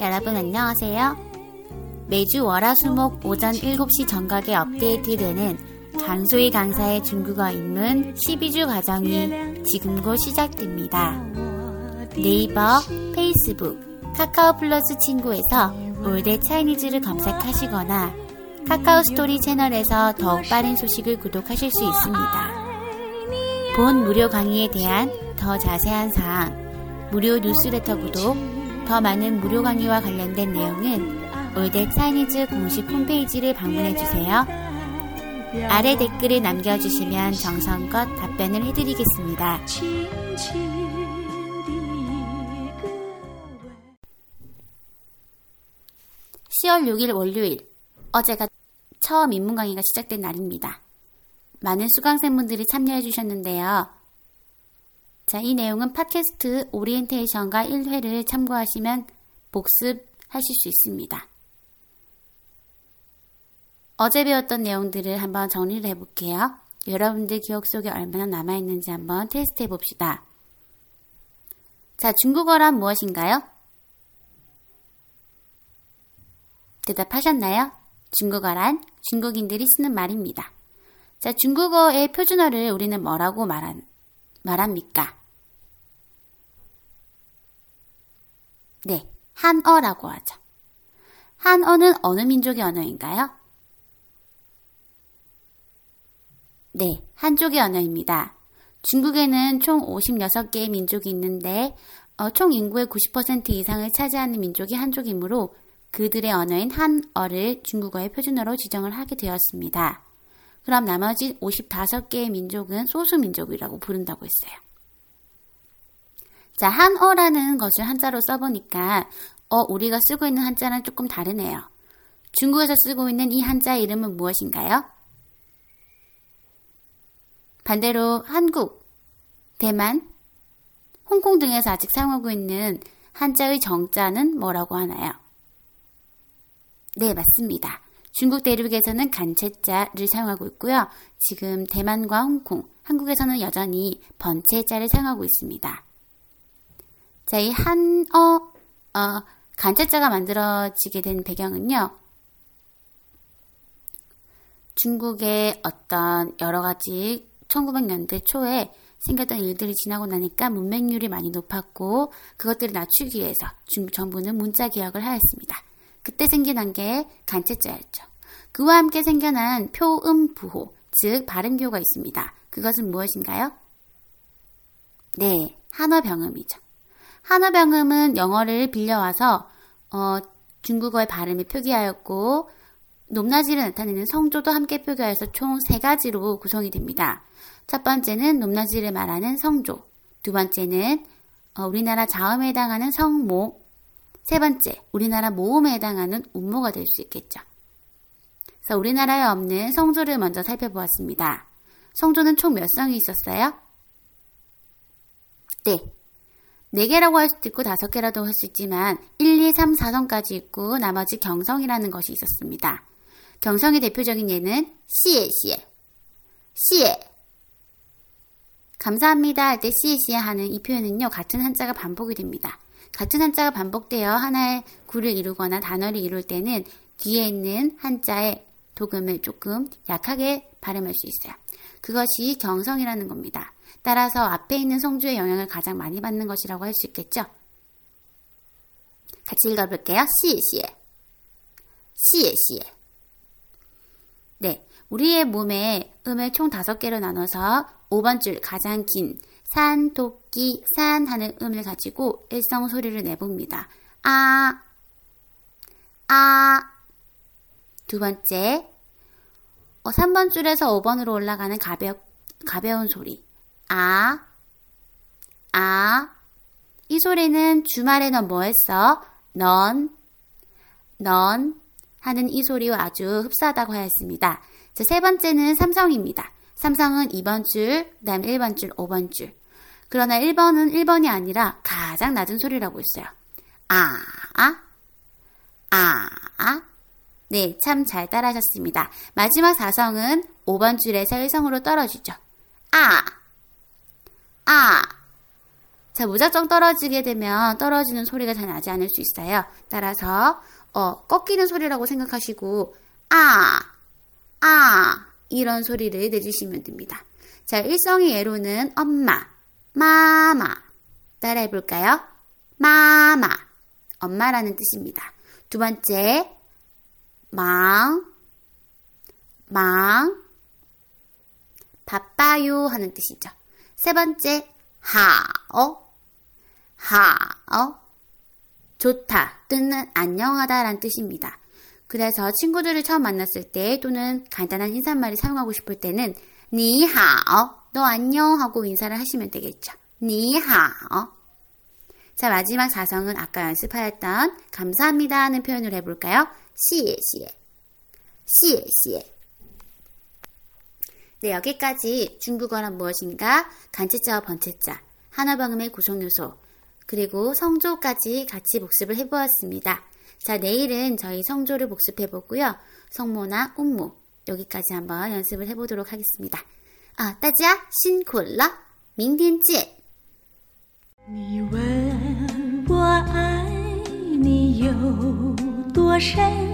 여러분 안녕하세요. 매주 월화수목 오전 7시 정각에 업데이트되는 강소희 강사의 중국어 입문 12주 과정이 지금 곧 시작됩니다. 네이버, 페이스북, 카카오 플러스 친구에서 올댓 차이니즈를 검색하시거나 카카오 스토리 채널에서 더욱 빠른 소식을 구독하실 수 있습니다. 본 무료 강의에 대한 더 자세한 사항, 무료 뉴스레터 구독, 더 많은 무료 강의와 관련된 내용은 올댓 사이니즈 공식 홈페이지를 방문해주세요. 아래 댓글을 남겨주시면 정성껏 답변을 해드리겠습니다. (10월 6일) 월요일 어제가 처음 인문강의가 시작된 날입니다. 많은 수강생분들이 참여해 주셨는데요. 자, 이 내용은 팟캐스트 오리엔테이션과 1회를 참고하시면 복습하실 수 있습니다. 어제 배웠던 내용들을 한번 정리를 해볼게요. 여러분들 기억 속에 얼마나 남아있는지 한번 테스트 해봅시다. 자, 중국어란 무엇인가요? 대답하셨나요? 중국어란 중국인들이 쓰는 말입니다. 자, 중국어의 표준어를 우리는 뭐라고 말한, 말합니까? 네, 한어라고 하죠. 한어는 어느 민족의 언어인가요? 네, 한족의 언어입니다. 중국에는 총 56개의 민족이 있는데 어, 총 인구의 90% 이상을 차지하는 민족이 한족이므로 그들의 언어인 한어를 중국어의 표준어로 지정을 하게 되었습니다. 그럼 나머지 55개의 민족은 소수민족이라고 부른다고 했어요. 자, 한어라는 것을 한자로 써보니까 어, 우리가 쓰고 있는 한자는 조금 다르네요. 중국에서 쓰고 있는 이 한자의 이름은 무엇인가요? 반대로 한국, 대만, 홍콩 등에서 아직 사용하고 있는 한자의 정자는 뭐라고 하나요? 네, 맞습니다. 중국 대륙에서는 간체자를 사용하고 있고요. 지금 대만과 홍콩, 한국에서는 여전히 번체자를 사용하고 있습니다. 자, 이 한어, 어, 간체자가 만들어지게 된 배경은요. 중국의 어떤 여러 가지 1900년대 초에 생겼던 일들이 지나고 나니까 문맹률이 많이 높았고 그것들을 낮추기 위해서 중국 정부는 문자 개혁을 하였습니다. 그때 생겨난 게 간체자였죠. 그와 함께 생겨난 표음 부호, 즉 발음교가 있습니다. 그것은 무엇인가요? 네, 한어병음이죠. 한어병음은 영어를 빌려와서 어, 중국어의 발음을 표기하였고 높낮이를 나타내는 성조도 함께 표기하여서 총 세 가지로 구성이 됩니다. 첫 번째는 높낮이를 말하는 성조, 두 번째는 어, 우리나라 자음에 해당하는 성모, 세 번째, 우리나라 모음에 해당하는 운모가 될 수 있겠죠. 그래서 우리나라에 없는 성조를 먼저 살펴보았습니다. 성조는 총 몇 성이 있었어요? 네. 4개라고 할 수도 있고 5개라도 할 수 있지만 1, 2, 3, 4성까지 있고 나머지 경성이라는 것이 있었습니다. 경성의 대표적인 예는 시에 시에 시에 감사합니다 할때 시에 시에 하는 이 표현은요 같은 한자가 반복이 됩니다. 같은 한자가 반복되어 하나의 구를 이루거나 단어를 이룰 때는 뒤에 있는 한자의 도금을 조금 약하게 발음할 수 있어요. 그것이 경성이라는 겁니다. 따라서 앞에 있는 성조의 영향을 가장 많이 받는 것이라고 할 수 있겠죠? 같이 읽어볼게요. 시에 시에 시에 시에 네, 우리의 몸에 음을 총 다섯 개로 나눠서 5번 줄 가장 긴 산, 도끼, 산 하는 음을 가지고 일성 소리를 내봅니다. 아, 아. 두 번째, 어, 3번 줄에서 5번으로 올라가는 가벼, 가벼운 소리. 아, 아. 이 소리는 주말에 넌 뭐 했어? 넌 넌 하는 이 소리와 아주 흡사하다고 하였습니다. 자, 세 번째는 삼성입니다. 삼성은 2번 줄, 그 다음에 1번 줄, 5번 줄. 그러나 1번은 1번이 아니라 가장 낮은 소리라고 했어요. 아, 아, 아, 아. 네, 참 잘 따라하셨습니다. 마지막 사성은 5번 줄에서 1성으로 떨어지죠. 아, 아. 자, 무작정 떨어지게 되면 떨어지는 소리가 잘 나지 않을 수 있어요. 따라서, 어, 꺾이는 소리라고 생각하시고, 아, 아, 이런 소리를 내주시면 됩니다. 자, 일성의 예로는 엄마, 마마. 따라해 볼까요? 마마. 엄마라는 뜻입니다. 두 번째, 망, 망. 바빠요 하는 뜻이죠. 세 번째, 하어, 하어. 좋다 또는 안녕하다라는 뜻입니다. 그래서 친구들을 처음 만났을 때 또는 간단한 인사말을 사용하고 싶을 때는 니하어, 너 안녕 하고 인사를 하시면 되겠죠. 니하어. 자, 마지막 사성은 아까 연습하였던 감사합니다 하는 표현을 해볼까요? 시시에, 시시에. 네, 여기까지 중국어란 무엇인가, 간체자와 번체자, 하나 방음의 구성 요소, 그리고 성조까지 같이 복습을 해보았습니다. 자, 내일은 저희 성조를 복습해보고요. 성모나 옥모, 여기까지 한번 연습을 해보도록 하겠습니다. 아, 大家辛苦了，明天见。你问我爱你有多深，